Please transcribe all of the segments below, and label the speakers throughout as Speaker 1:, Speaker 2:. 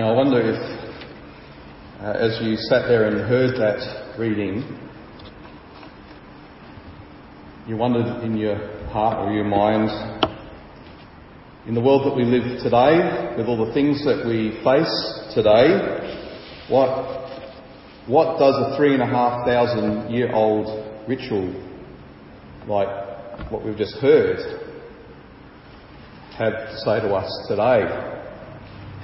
Speaker 1: Now, I wonder if, uh, as you sat there and heard that reading, you wondered in your heart or your mind, in the world that we live today, with all the things that we face today, what, what does a three and a half thousand year old ritual like what we've just heard have to say to us today?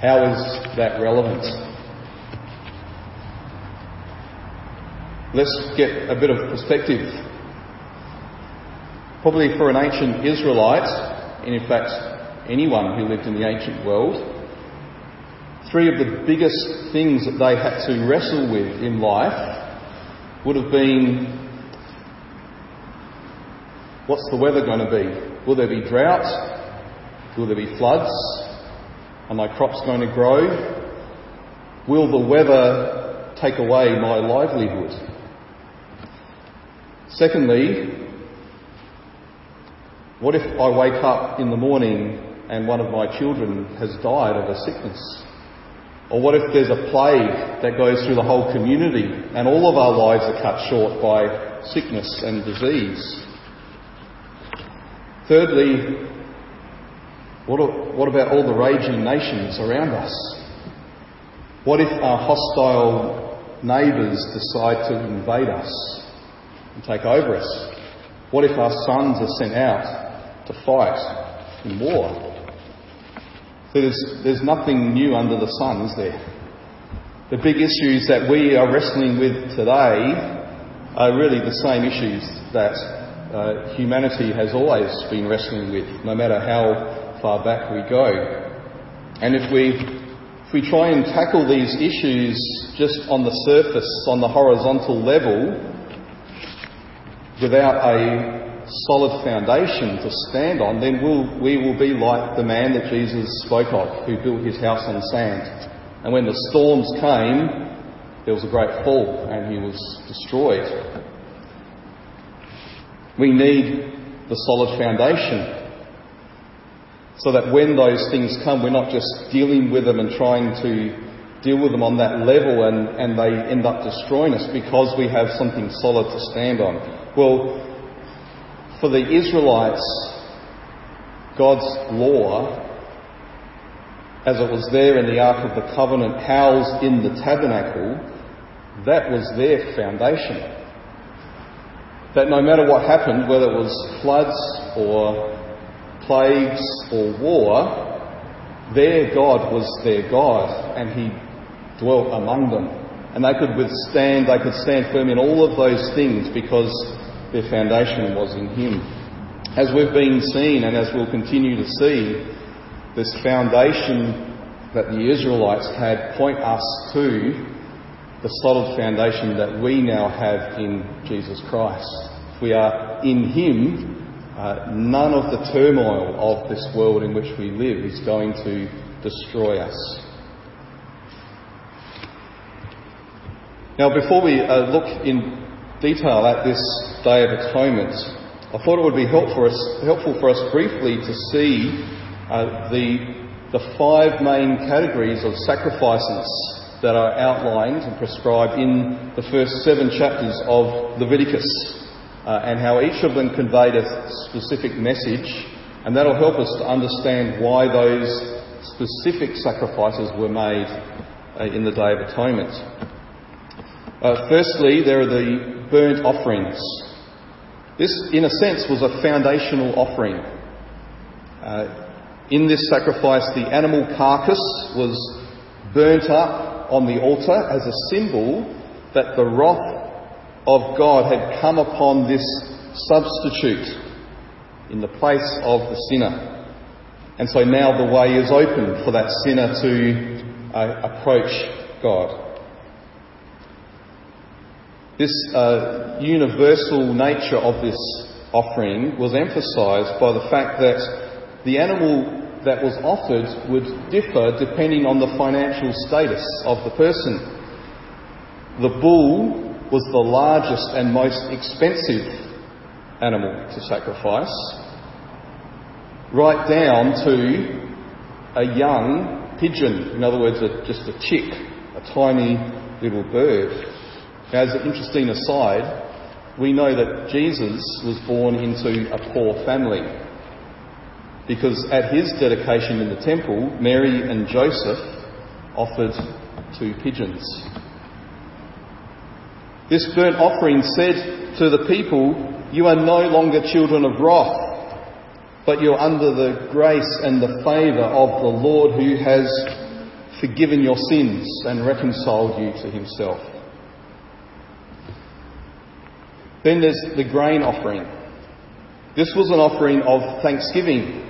Speaker 1: How is that relevant? Let's get a bit of perspective. Probably for an ancient Israelite, and in fact anyone who lived in the ancient world, three of the biggest things that they had to wrestle with in life would have been what's the weather going to be? Will there be drought? Will there be floods? Are my crops going to grow? Will the weather take away my livelihood? Secondly, what if I wake up in the morning and one of my children has died of a sickness? Or what if there's a plague that goes through the whole community and all of our lives are cut short by sickness and disease? Thirdly, what, what about all the raging nations around us? What if our hostile neighbours decide to invade us and take over us? What if our sons are sent out to fight in war? There's, there's nothing new under the sun, is there? The big issues that we are wrestling with today are really the same issues that uh, humanity has always been wrestling with, no matter how far back we go. And if we, if we try and tackle these issues just on the surface, on the horizontal level, without a solid foundation to stand on, then we'll, we will be like the man that Jesus spoke of, who built his house on sand. And when the storms came, there was a great fall and he was destroyed. We need the solid foundation so that when those things come, we're not just dealing with them and trying to deal with them on that level and, and they end up destroying us because we have something solid to stand on. Well, for the Israelites, God's law, as it was there in the Ark of the Covenant, housed in the tabernacle, that was their foundation. That no matter what happened, whether it was floods or plagues or war, their God was their God and He dwelt among them. And they could withstand, they could stand firm in all of those things because their foundation was in Him. As we've been seeing and as we'll continue to see, this foundation that the Israelites had point us to the solid foundation that we now have in Jesus Christ. If we are in Him, uh, none of the turmoil of this world in which we live is going to destroy us. Now, before we uh, look in detail at this Day of Atonement, I thought it would be helpful for us, helpful for us briefly to see uh, the, the five main categories of sacrifices that are outlined and prescribed in the first seven chapters of Leviticus uh, and how each of them conveyed a specific message, and that'll help us to understand why those specific sacrifices were made uh, in the Day of Atonement. Uh, firstly, there are the burnt offerings. This, in a sense, was a foundational offering. Uh, in this sacrifice, the animal carcass was burnt up on the altar as a symbol that the wrath of God had come upon this substitute in the place of the sinner. And so now the way is open for that sinner to uh, approach God. This uh, universal nature of this offering was emphasized by the fact that the animal that was offered would differ depending on the financial status of the person. The bull was the largest and most expensive animal to sacrifice, right down to a young pigeon, in other words, a, just a chick, a tiny little bird. As an interesting aside, we know that Jesus was born into a poor family because at his dedication in the temple, Mary and Joseph offered two pigeons. This burnt offering said to the people, You are no longer children of wrath, but you're under the grace and the favour of the Lord who has forgiven your sins and reconciled you to himself. Then there's the grain offering. This was an offering of thanksgiving,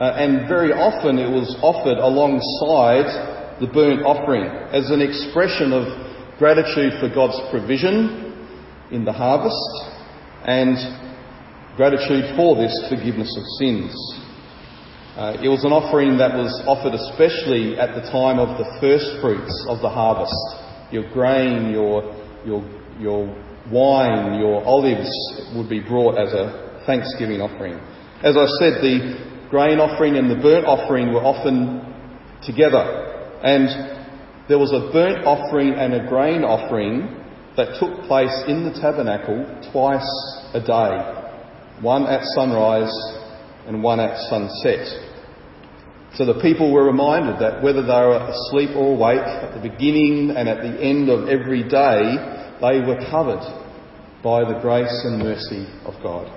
Speaker 1: uh, and very often it was offered alongside the burnt offering as an expression of gratitude for God's provision in the harvest and gratitude for this forgiveness of sins. Uh, it was an offering that was offered especially at the time of the first fruits of the harvest. Your grain, your, your, your wine, your olives would be brought as a thanksgiving offering. As I said, the grain offering and the burnt offering were often together. And there was a burnt offering and a grain offering that took place in the tabernacle twice a day one at sunrise and one at sunset. So the people were reminded that whether they were asleep or awake, at the beginning and at the end of every day, they were covered by the grace and mercy of God.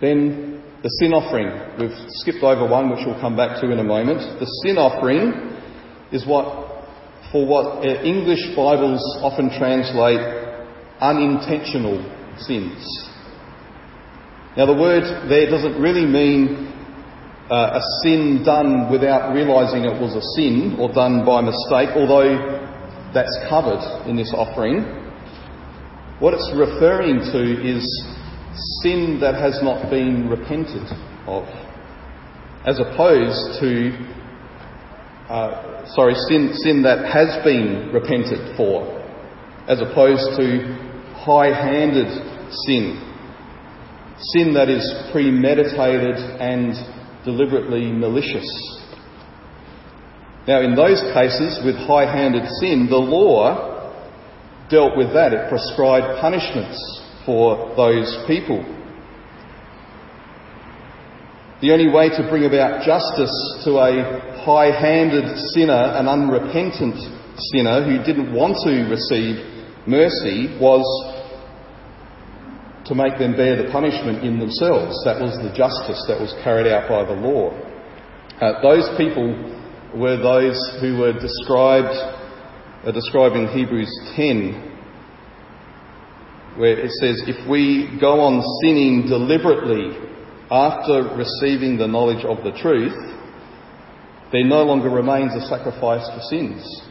Speaker 1: Then the sin offering. We've skipped over one which we'll come back to in a moment. The sin offering is what, for what English Bibles often translate unintentional sins. Now the word there doesn't really mean uh, a sin done without realising it was a sin or done by mistake, although that's covered in this offering. What it's referring to is sin that has not been repented of, as opposed to, uh, sorry, sin, sin that has been repented for, as opposed to high handed sin. Sin that is premeditated and deliberately malicious. Now, in those cases, with high handed sin, the law dealt with that. It prescribed punishments for those people. The only way to bring about justice to a high handed sinner, an unrepentant sinner who didn't want to receive mercy, was to make them bear the punishment in themselves. That was the justice that was carried out by the law. Uh, those people were those who were described, are described in Hebrews 10, where it says, If we go on sinning deliberately after receiving the knowledge of the truth, there no longer remains a sacrifice for sins,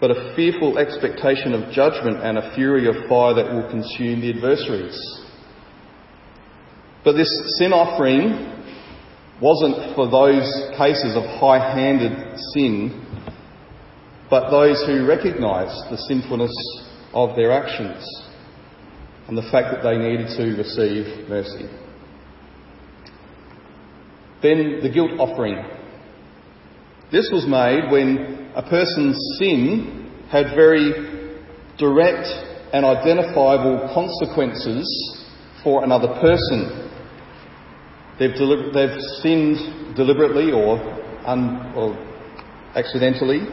Speaker 1: but a fearful expectation of judgment and a fury of fire that will consume the adversaries. But this sin offering wasn't for those cases of high handed sin, but those who recognised the sinfulness of their actions and the fact that they needed to receive mercy. Then the guilt offering. This was made when a person's sin had very direct and identifiable consequences for another person. They've, they've sinned deliberately or, un- or accidentally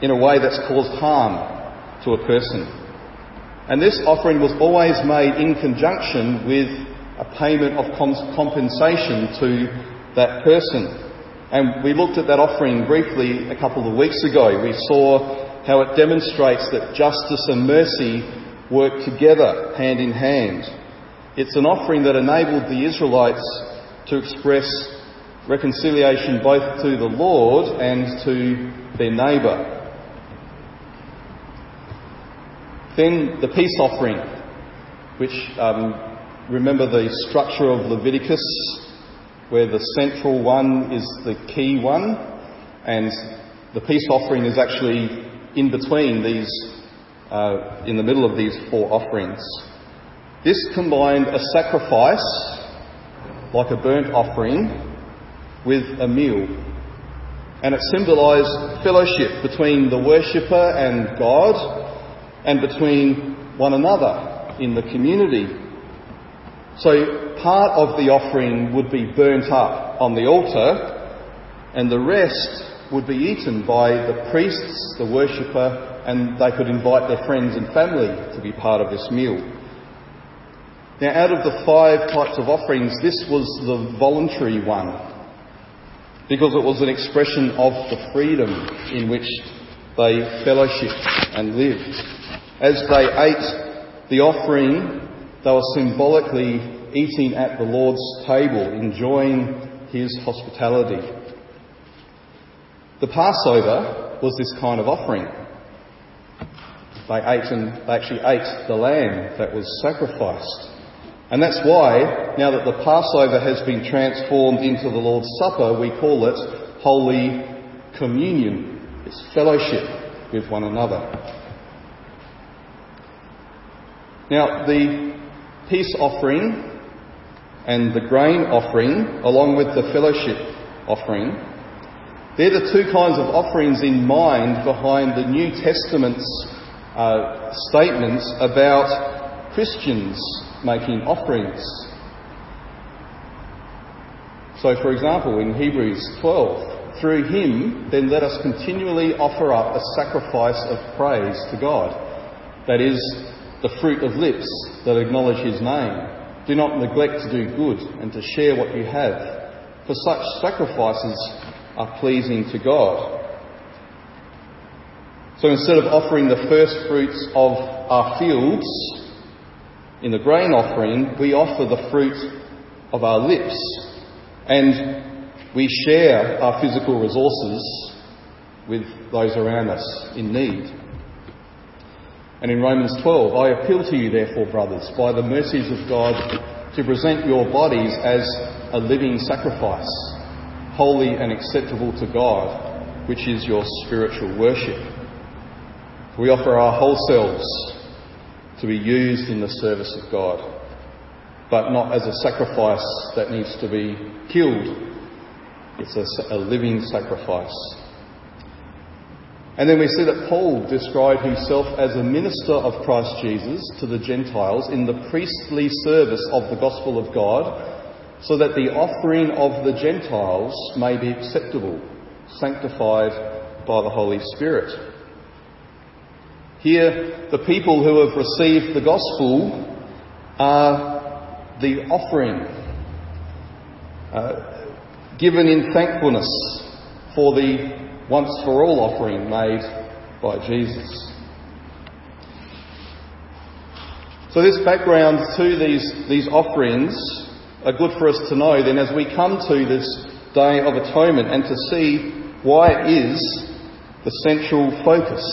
Speaker 1: in a way that's caused harm to a person. And this offering was always made in conjunction with a payment of compensation to that person. And we looked at that offering briefly a couple of weeks ago. We saw how it demonstrates that justice and mercy work together hand in hand. It's an offering that enabled the Israelites to express reconciliation both to the Lord and to their neighbour. Then the peace offering, which um, remember the structure of Leviticus, where the central one is the key one, and the peace offering is actually in between these, uh, in the middle of these four offerings. This combined a sacrifice, like a burnt offering, with a meal. And it symbolised fellowship between the worshipper and God and between one another in the community. So part of the offering would be burnt up on the altar and the rest would be eaten by the priests, the worshipper, and they could invite their friends and family to be part of this meal. Now, out of the five types of offerings, this was the voluntary one because it was an expression of the freedom in which they fellowshipped and lived. As they ate the offering, they were symbolically eating at the Lord's table, enjoying his hospitality. The Passover was this kind of offering. They ate and they actually ate the lamb that was sacrificed. And that's why, now that the Passover has been transformed into the Lord's Supper, we call it Holy Communion. Fellowship with one another. Now, the peace offering and the grain offering, along with the fellowship offering, they're the two kinds of offerings in mind behind the New Testament's uh, statements about Christians making offerings. So, for example, in Hebrews 12, through him, then let us continually offer up a sacrifice of praise to God. That is, the fruit of lips that acknowledge his name. Do not neglect to do good and to share what you have, for such sacrifices are pleasing to God. So instead of offering the first fruits of our fields in the grain offering, we offer the fruit of our lips and we share our physical resources with those around us in need. And in Romans 12, I appeal to you, therefore, brothers, by the mercies of God, to present your bodies as a living sacrifice, holy and acceptable to God, which is your spiritual worship. We offer our whole selves to be used in the service of God, but not as a sacrifice that needs to be killed. It's a, a living sacrifice. And then we see that Paul described himself as a minister of Christ Jesus to the Gentiles in the priestly service of the gospel of God, so that the offering of the Gentiles may be acceptable, sanctified by the Holy Spirit. Here, the people who have received the gospel are the offering, uh, given in thankfulness for the once for all offering made by Jesus. So, this background to these, these offerings are good for us to know then as we come to this Day of Atonement and to see why it is the central focus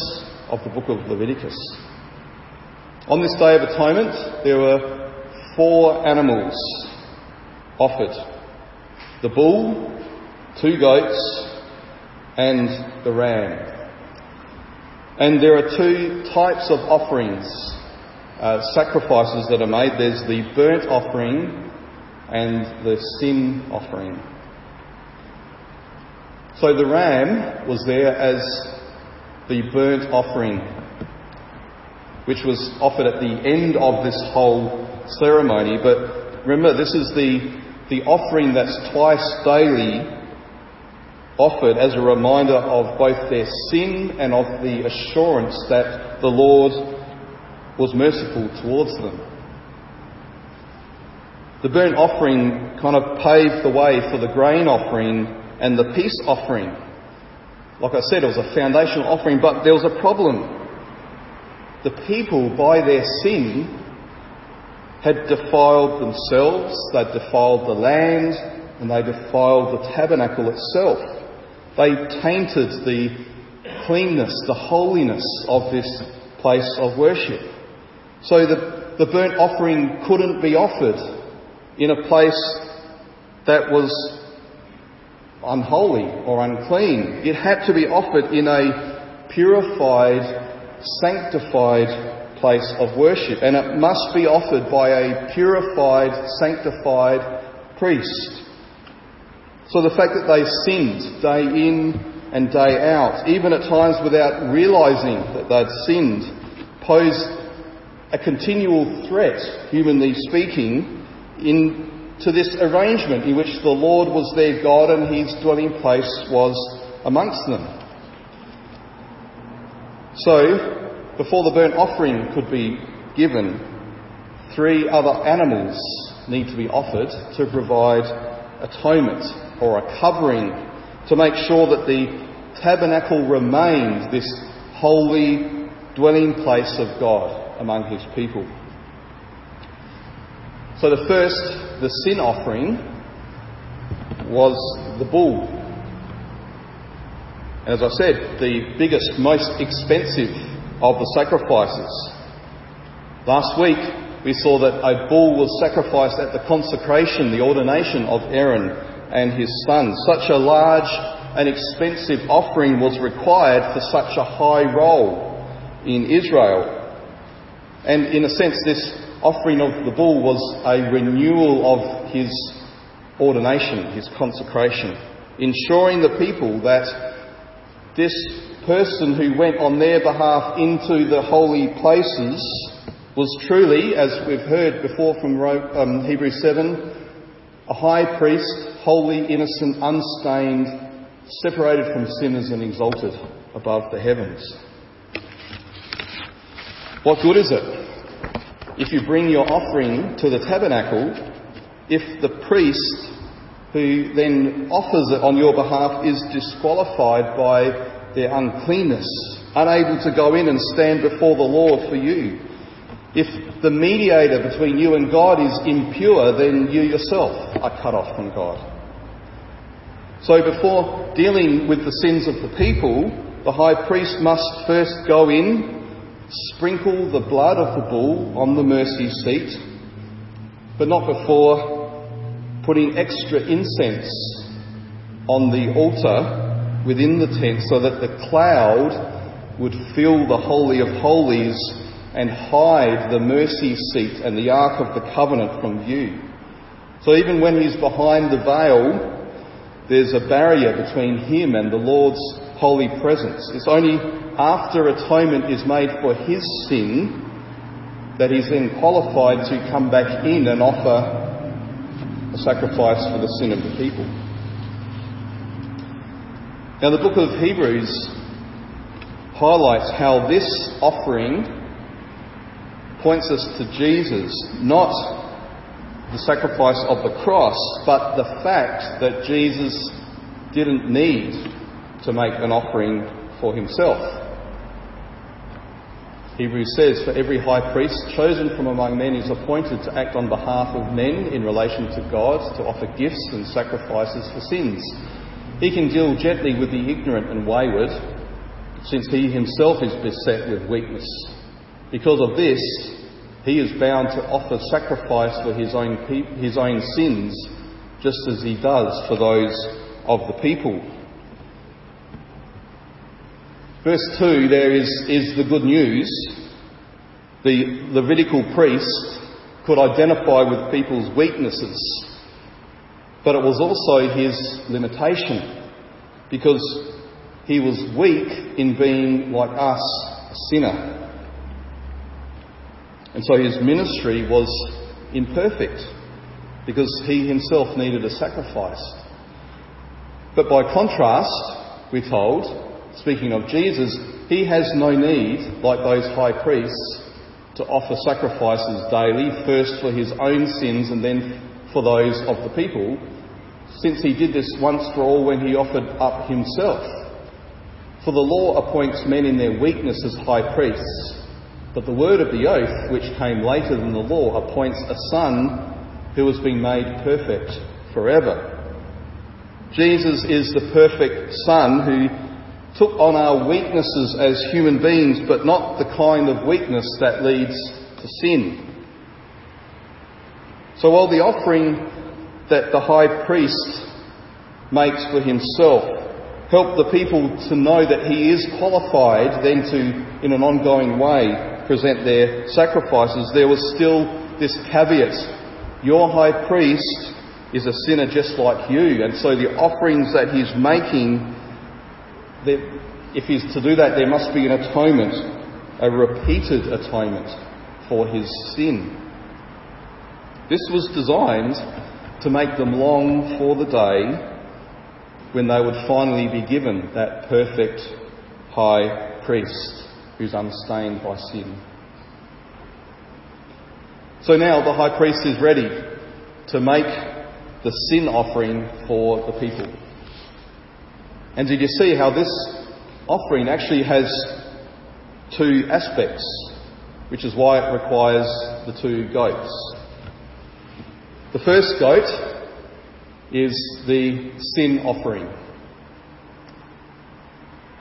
Speaker 1: of the book of Leviticus. On this Day of Atonement, there were four animals offered the bull, two goats, and the ram. And there are two types of offerings, uh, sacrifices that are made. There's the burnt offering and the sin offering. So the ram was there as the burnt offering, which was offered at the end of this whole ceremony. But remember, this is the, the offering that's twice daily offered as a reminder of both their sin and of the assurance that the Lord was merciful towards them. The burnt offering kind of paved the way for the grain offering and the peace offering. Like I said, it was a foundational offering, but there was a problem. The people, by their sin, had defiled themselves, they'd defiled the land, and they defiled the tabernacle itself. They tainted the cleanness, the holiness of this place of worship. So the, the burnt offering couldn't be offered in a place that was unholy or unclean. It had to be offered in a purified, sanctified place of worship. And it must be offered by a purified, sanctified priest. So the fact that they sinned day in and day out, even at times without realizing that they'd sinned, posed a continual threat, humanly speaking, in, to this arrangement in which the Lord was their God and his dwelling place was amongst them. So, before the burnt offering could be given, three other animals need to be offered to provide atonement or a covering to make sure that the tabernacle remained this holy dwelling place of God among his people. So the first, the sin offering, was the bull. And As I said, the biggest, most expensive of the sacrifices. Last week, we saw that a bull was sacrificed at the consecration, the ordination of Aaron and his sons. Such a large and expensive offering was required for such a high role in Israel. And in a sense, this offering of the bull was a renewal of his ordination, his consecration, ensuring the people that this person who went on their behalf into the holy places was truly, as we've heard before from um, Hebrews 7, a high priest, holy, innocent, unstained, separated from sinners and exalted above the heavens. What good is it if you bring your offering to the tabernacle if the priest who then offers it on your behalf is disqualified by their uncleanness, unable to go in and stand before the Lord for you? If the mediator between you and God is impure, then you yourself are cut off from God. So before dealing with the sins of the people, the high priest must first go in, sprinkle the blood of the bull on the mercy seat, but not before putting extra incense on the altar within the tent so that the cloud would fill the Holy of Holies and hide the mercy seat and the Ark of the Covenant from view. So even when he's behind the veil, there's a barrier between him and the Lord's holy presence. It's only after atonement is made for his sin that he's then qualified to come back in and offer a sacrifice for the sin of the people. Now, the book of Hebrews highlights how this offering points us to Jesus, not the sacrifice of the cross, but the fact that Jesus didn't need to make an offering for himself. Hebrews says, For every high priest chosen from among men is appointed to act on behalf of men in relation to God, to offer gifts and sacrifices for sins. He can deal gently with the ignorant and wayward, since he himself is beset with weakness. Because of this, he is bound to offer sacrifice for his own, pe- his own sins, just as he does for those of the people. Verse 2 there is, is the good news. The Levitical priest could identify with people's weaknesses, but it was also his limitation because he was weak in being like us, a sinner. And so his ministry was imperfect because he himself needed a sacrifice. But by contrast, we're told, speaking of Jesus, he has no need, like those high priests, to offer sacrifices daily, first for his own sins and then for those of the people, since he did this once for all when he offered up himself. For the law appoints men in their weakness as high priests but the word of the oath, which came later than the law, appoints a son who has been made perfect forever. Jesus is the perfect son who took on our weaknesses as human beings, but not the kind of weakness that leads to sin. So while the offering that the high priest makes for himself help the people to know that he is qualified then to, in an ongoing way, present their sacrifices, there was still this caveat. Your high priest is a sinner just like you. And so the offerings that he's making, if he's to do that, there must be an atonement, a repeated atonement for his sin. This was designed to make them long for the day when they would finally be given that perfect high priest who's unstained by sin. So now the high priest is ready to make the sin offering for the people. And did you see how this offering actually has two aspects, which is why it requires the two goats. The first goat is the sin offering.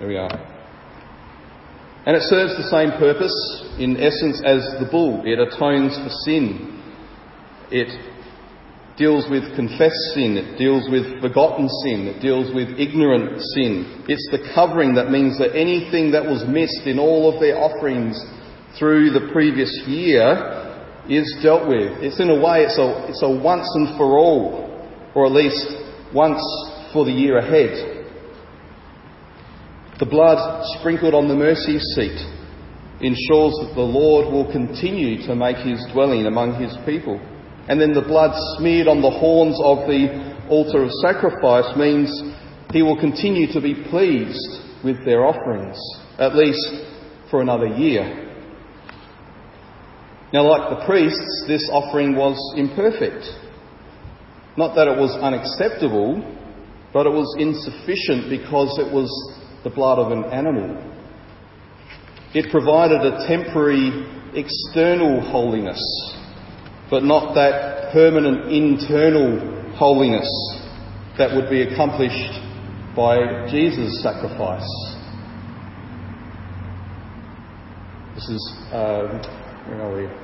Speaker 1: There we are. And it serves the same purpose, in essence, as the bull. It atones for sin. It deals with confessed sin. It deals with forgotten sin. It deals with ignorant sin. It's the covering that means that anything that was missed in all of their offerings through the previous year is dealt with. It's in a way, it's a, it's a once and for all, or at least once for the year ahead. The blood sprinkled on the mercy seat ensures that the Lord will continue to make his dwelling among his people. And then the blood smeared on the horns of the altar of sacrifice means he will continue to be pleased with their offerings, at least for another year. Now, like the priests, this offering was imperfect. Not that it was unacceptable, but it was insufficient because it was the blood of an animal. It provided a temporary external holiness, but not that permanent internal holiness that would be accomplished by Jesus' sacrifice. This is, uh, where are we?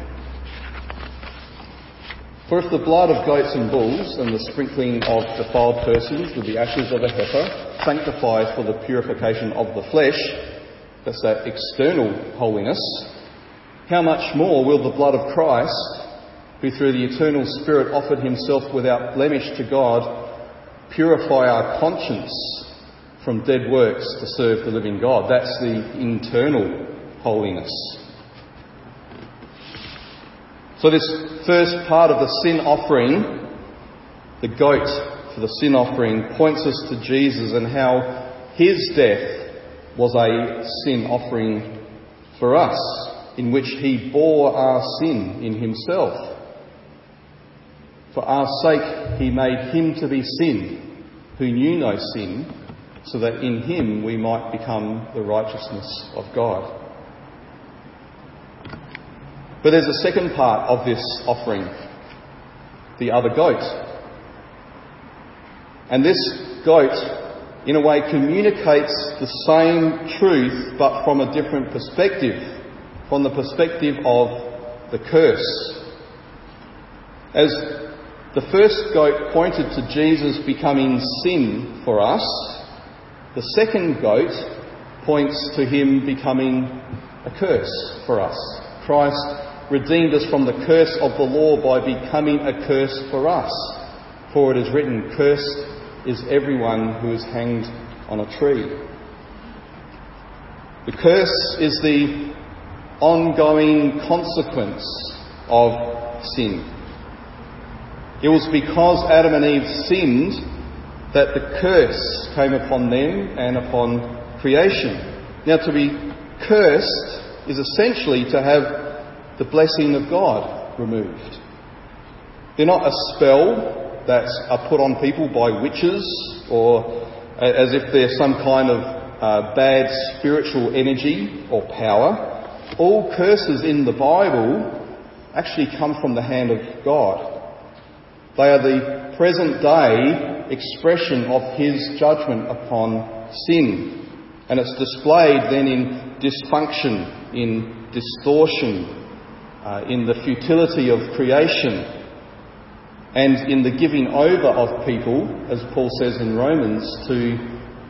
Speaker 1: For if the blood of goats and bulls and the sprinkling of defiled persons with the ashes of a heifer sanctify for the purification of the flesh, that's that external holiness, how much more will the blood of Christ, who through the eternal Spirit offered himself without blemish to God, purify our conscience from dead works to serve the living God? That's the internal holiness. So, this first part of the sin offering, the goat for the sin offering, points us to Jesus and how his death was a sin offering for us, in which he bore our sin in himself. For our sake, he made him to be sin, who knew no sin, so that in him we might become the righteousness of God. But there's a second part of this offering, the other goat. And this goat in a way, communicates the same truth but from a different perspective, from the perspective of the curse. As the first goat pointed to Jesus becoming sin for us, the second goat points to him becoming a curse for us. Christ redeemed us from the curse of the law by becoming a curse for us. For it is written, Cursed is everyone who is hanged on a tree. The curse is the ongoing consequence of sin. It was because Adam and Eve sinned that the curse came upon them and upon creation. Now, to be cursed is essentially to have the blessing of God removed. They're not a spell that are put on people by witches or as if they're some kind of uh, bad spiritual energy or power. All curses in the Bible actually come from the hand of God. They are the present day expression of His judgment upon sin. And it's displayed then in dysfunction, in distortion, uh, in the futility of creation, and in the giving over of people, as Paul says in Romans, to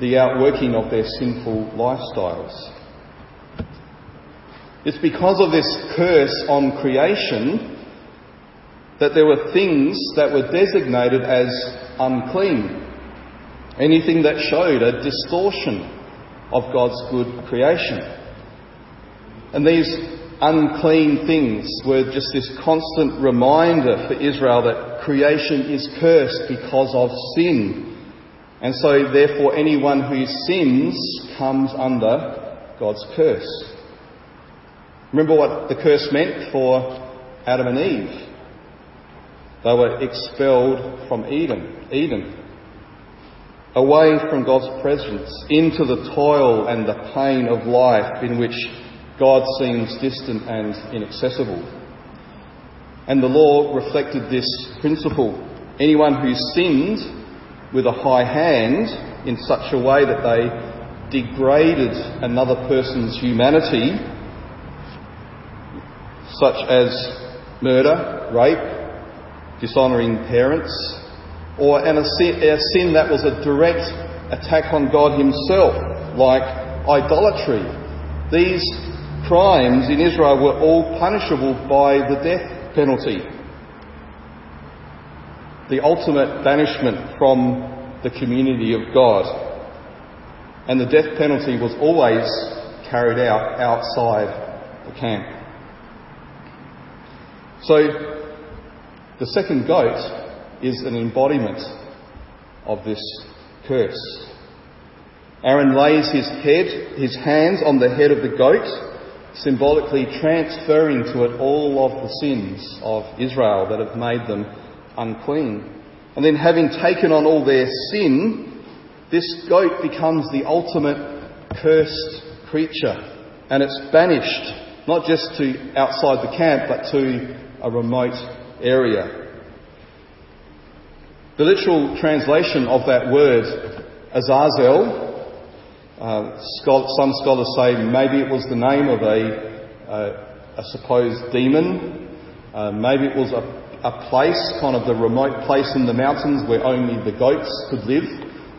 Speaker 1: the outworking of their sinful lifestyles. It's because of this curse on creation that there were things that were designated as unclean. Anything that showed a distortion of God's good creation. And these unclean things were just this constant reminder for Israel that creation is cursed because of sin. And so, therefore, anyone who sins comes under God's curse. Remember what the curse meant for Adam and Eve? They were expelled from Eden. Eden away from God's presence, into the toil and the pain of life in which God seems distant and inaccessible. And the law reflected this principle. Anyone who sinned with a high hand in such a way that they degraded another person's humanity, such as murder, rape, dishonouring parents, or an, a, sin, a sin that was a direct attack on God Himself, like idolatry. These crimes in Israel were all punishable by the death penalty. The ultimate banishment from the community of God. And the death penalty was always carried out outside the camp. So, the second goat is an embodiment of this curse. Aaron lays his head, his hands on the head of the goat, symbolically transferring to it all of the sins of Israel that have made them unclean. And then having taken on all their sin, this goat becomes the ultimate cursed creature. And it's banished, not just to outside the camp, but to a remote area. The literal translation of that word, Azazel, uh, some scholars say maybe it was the name of a, a supposed demon. Uh, maybe it was a, a, place, kind of the remote place in the mountains where only the goats could live.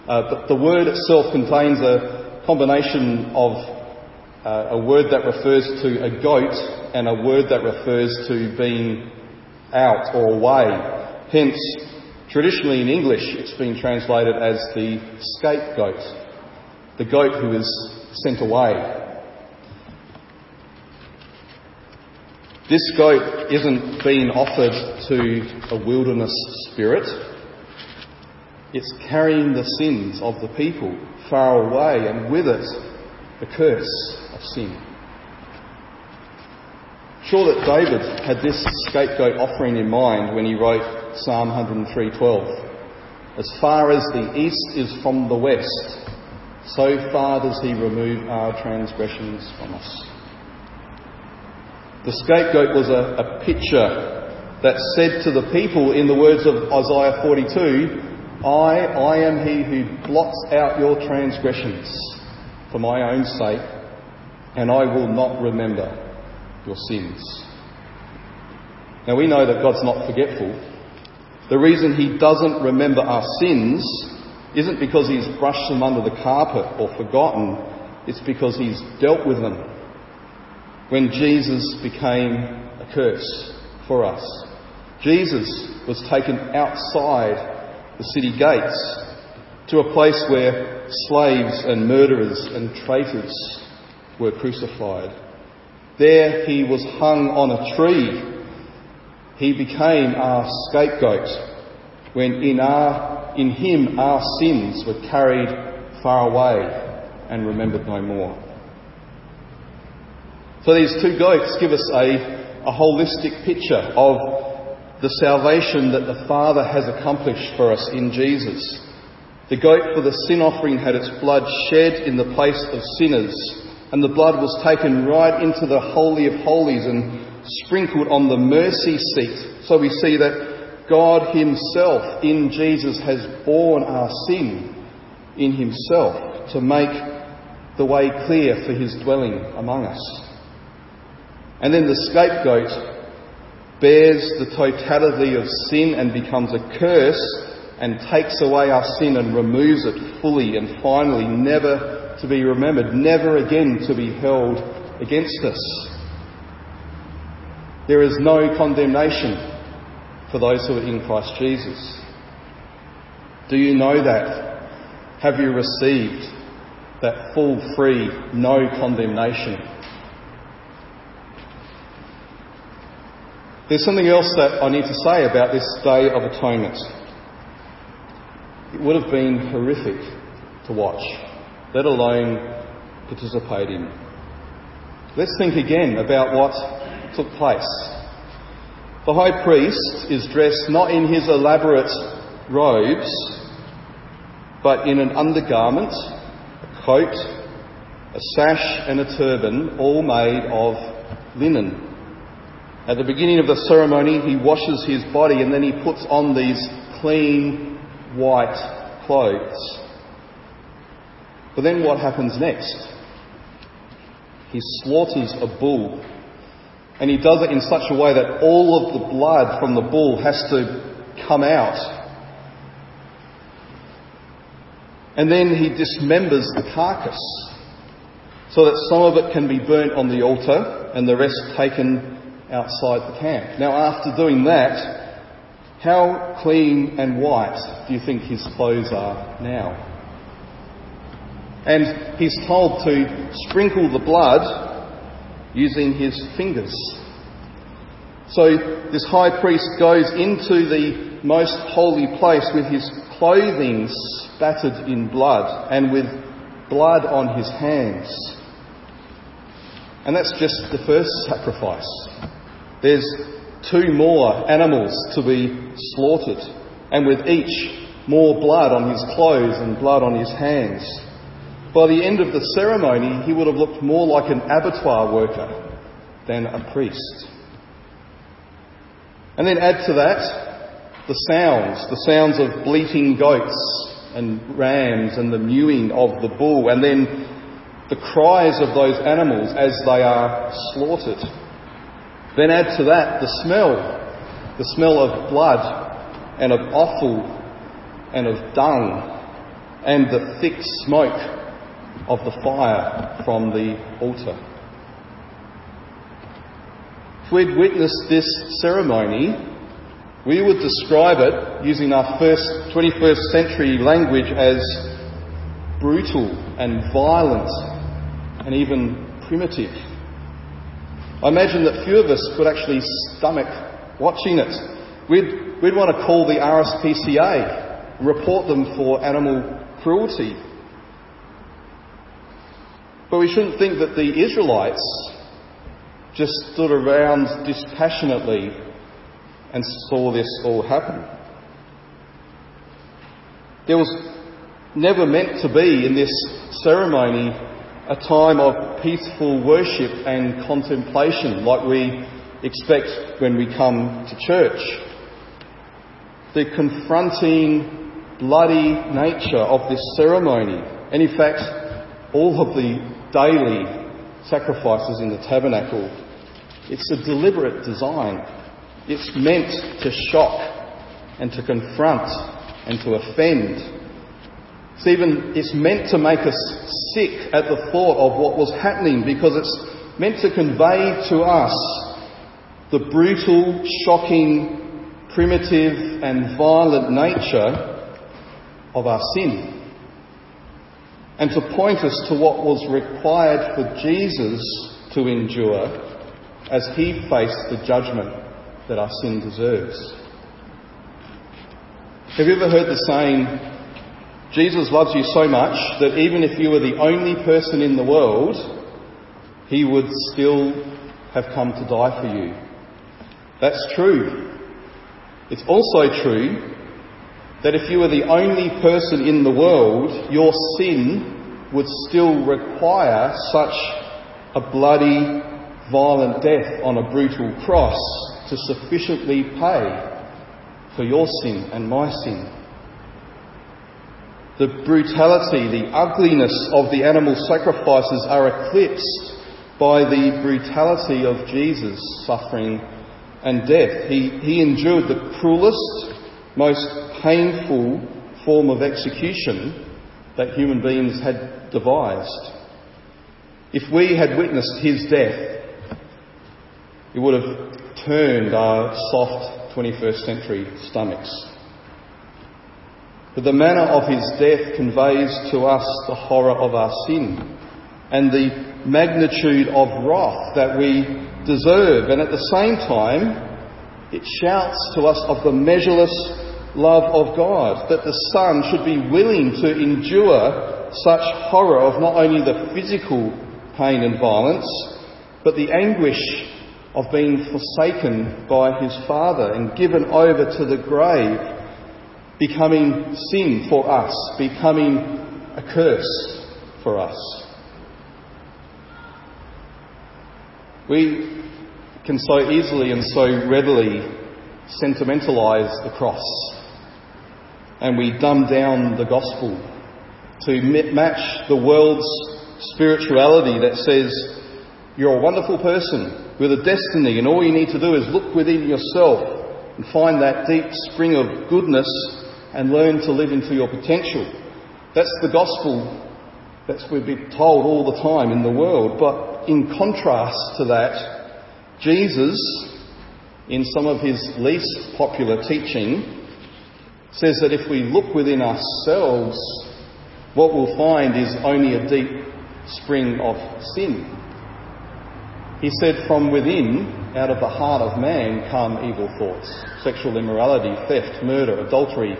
Speaker 1: Uh, but the word itself contains a combination of uh, a word that refers to a goat and a word that refers to being out or away. Hence, Traditionally in English, it's been translated as the scapegoat, the goat who is sent away. This goat isn't being offered to a wilderness spirit. It's carrying the sins of the people far away and with it the curse of sin. Sure that David had this scapegoat offering in mind when he wrote Psalm 103:12. As far as the east is from the west, so far does he remove our transgressions from us. The scapegoat was a, a picture that said to the people in the words of Isaiah 42, I, I am he who blots out your transgressions for my own sake, and I will not remember your sins. Now we know that God's not forgetful. The reason he doesn't remember our sins isn't because he's brushed them under the carpet or forgotten, it's because he's dealt with them. When Jesus became a curse for us, Jesus was taken outside the city gates to a place where slaves and murderers and traitors were crucified. There he was hung on a tree he became our scapegoat when in, our, in him our sins were carried far away and remembered no more. So these two goats give us a, a holistic picture of the salvation that the Father has accomplished for us in Jesus. The goat for the sin offering had its blood shed in the place of sinners, and the blood was taken right into the Holy of Holies and sprinkled on the mercy seat. So we see that God Himself in Jesus has borne our sin in Himself to make the way clear for his dwelling among us. And then the scapegoat bears the totality of sin and becomes a curse and takes away our sin and removes it fully and finally, never to be remembered, never again to be held against us. There is no condemnation for those who are in Christ Jesus. Do you know that? Have you received that full, free, no condemnation? There's something else that I need to say about this Day of Atonement. It would have been horrific to watch, let alone participate in. Let's think again about what took place. The high priest is dressed not in his elaborate robes, but in an undergarment, a coat, a sash, and a turban, all made of linen. At the beginning of the ceremony, he washes his body and then he puts on these clean white clothes. But then what happens next? He slaughters a bull and he does it in such a way that all of the blood from the bull has to come out. And then he dismembers the carcass so that some of it can be burnt on the altar and the rest taken outside the camp. Now, after doing that, how clean and white do you think his clothes are now? And he's told to sprinkle the blood using his fingers. So this high priest goes into the most holy place with his clothing spattered in blood and with blood on his hands. And that's just the first sacrifice. There's two more animals to be slaughtered, and with each more blood on his clothes and blood on his hands. By the end of the ceremony, he would have looked more like an abattoir worker than a priest. And then add to that the sounds, the sounds of bleating goats and rams and the mewing of the bull, and then the cries of those animals as they are slaughtered. Then add to that the smell, the smell of blood and of offal and of dung and the thick smoke of the fire from the altar. If we'd witnessed this ceremony, we would describe it using our first 21st century language as brutal and violent and even primitive. I imagine that few of us could actually stomach watching it. We'd, we'd want to call the RSPCA, report them for animal cruelty but we shouldn't think that the Israelites just stood around dispassionately and saw this all happen. There was never meant to be in this ceremony a time of peaceful worship and contemplation like we expect when we come to church. The confronting, bloody nature of this ceremony, and in fact, all of the daily sacrifices in the tabernacle, it's a deliberate design. It's meant to shock and to confront and to offend. It's even it's meant to make us sick at the thought of what was happening because it's meant to convey to us the brutal, shocking, primitive and violent nature of our sin and to point us to what was required for Jesus to endure as he faced the judgment that our sin deserves. Have you ever heard the saying, Jesus loves you so much that even if you were the only person in the world, he would still have come to die for you? That's true. It's also true that if you were the only person in the world, your sin would still require such a bloody, violent death on a brutal cross to sufficiently pay for your sin and my sin. The brutality, the ugliness of the animal sacrifices are eclipsed by the brutality of Jesus' suffering and death. He, he endured the cruelest, most painful form of execution that human beings had devised. If we had witnessed his death, it would have turned our soft 21st century stomachs. But the manner of his death conveys to us the horror of our sin and the magnitude of wrath that we deserve. And at the same time, it shouts to us of the measureless love of God, that the Son should be willing to endure such horror of not only the physical pain and violence, but the anguish of being forsaken by his Father and given over to the grave, becoming sin for us, becoming a curse for us. We can so easily and so readily sentimentalise the cross and we dumb down the gospel to match the world's spirituality that says you're a wonderful person with a destiny and all you need to do is look within yourself and find that deep spring of goodness and learn to live into your potential. That's the gospel that's we've been told all the time in the world. But in contrast to that, Jesus, in some of his least popular teaching, says that if we look within ourselves, what we'll find is only a deep spring of sin. He said, From within, out of the heart of man, come evil thoughts sexual immorality, theft, murder, adultery,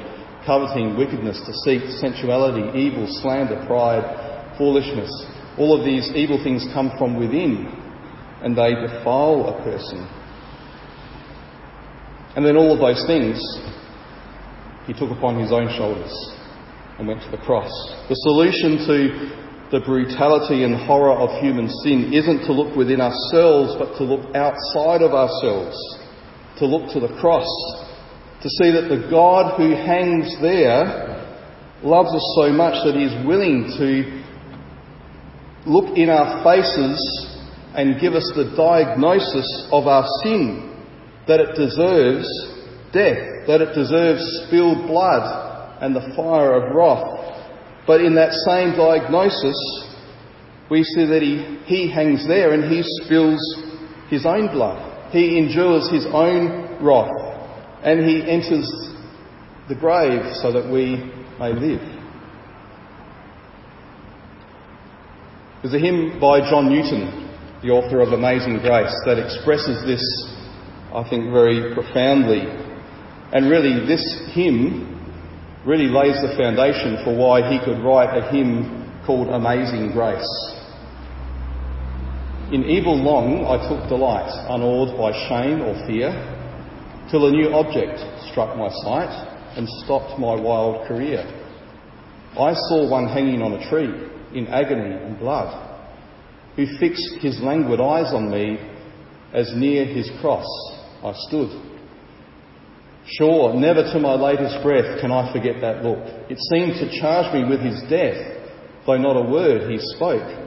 Speaker 1: coveting, wickedness, deceit, sensuality, evil, slander, pride, foolishness. All of these evil things come from within and they defile a person. And then all of those things he took upon his own shoulders and went to the cross. The solution to the brutality and horror of human sin isn't to look within ourselves, but to look outside of ourselves, to look to the cross, to see that the God who hangs there loves us so much that he is willing to look in our faces and give us the diagnosis of our sin, that it deserves death, that it deserves spilled blood and the fire of wrath. But in that same diagnosis, we see that he, he hangs there and he spills his own blood. He endures his own wrath and he enters the grave so that we may live. There's a hymn by John Newton, the author of Amazing Grace, that expresses this, I think, very profoundly. And really, this hymn really lays the foundation for why he could write a hymn called Amazing Grace. In evil long I took delight, unawed by shame or fear, till a new object struck my sight and stopped my wild career. I saw one hanging on a tree in agony and blood, who fixed his languid eyes on me as near his cross I stood. Sure, never to my latest breath can I forget that look. It seemed to charge me with his death, though not a word he spoke.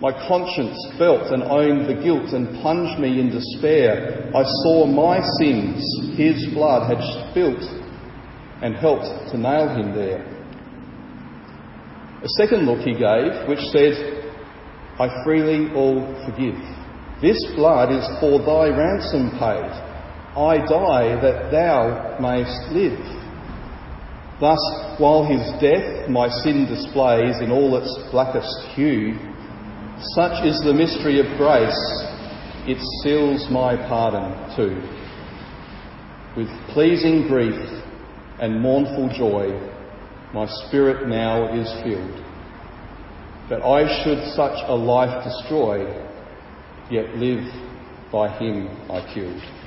Speaker 1: My conscience felt and owned the guilt and plunged me in despair. I saw my sins his blood had spilt and helped to nail him there. A second look he gave, which said, I freely all forgive. This blood is for thy ransom paid. I die that thou mayst live. Thus, while his death my sin displays in all its blackest hue, such is the mystery of grace, it seals my pardon too. With pleasing grief and mournful joy, my spirit now is filled. That I should such a life destroy, yet live by him I killed.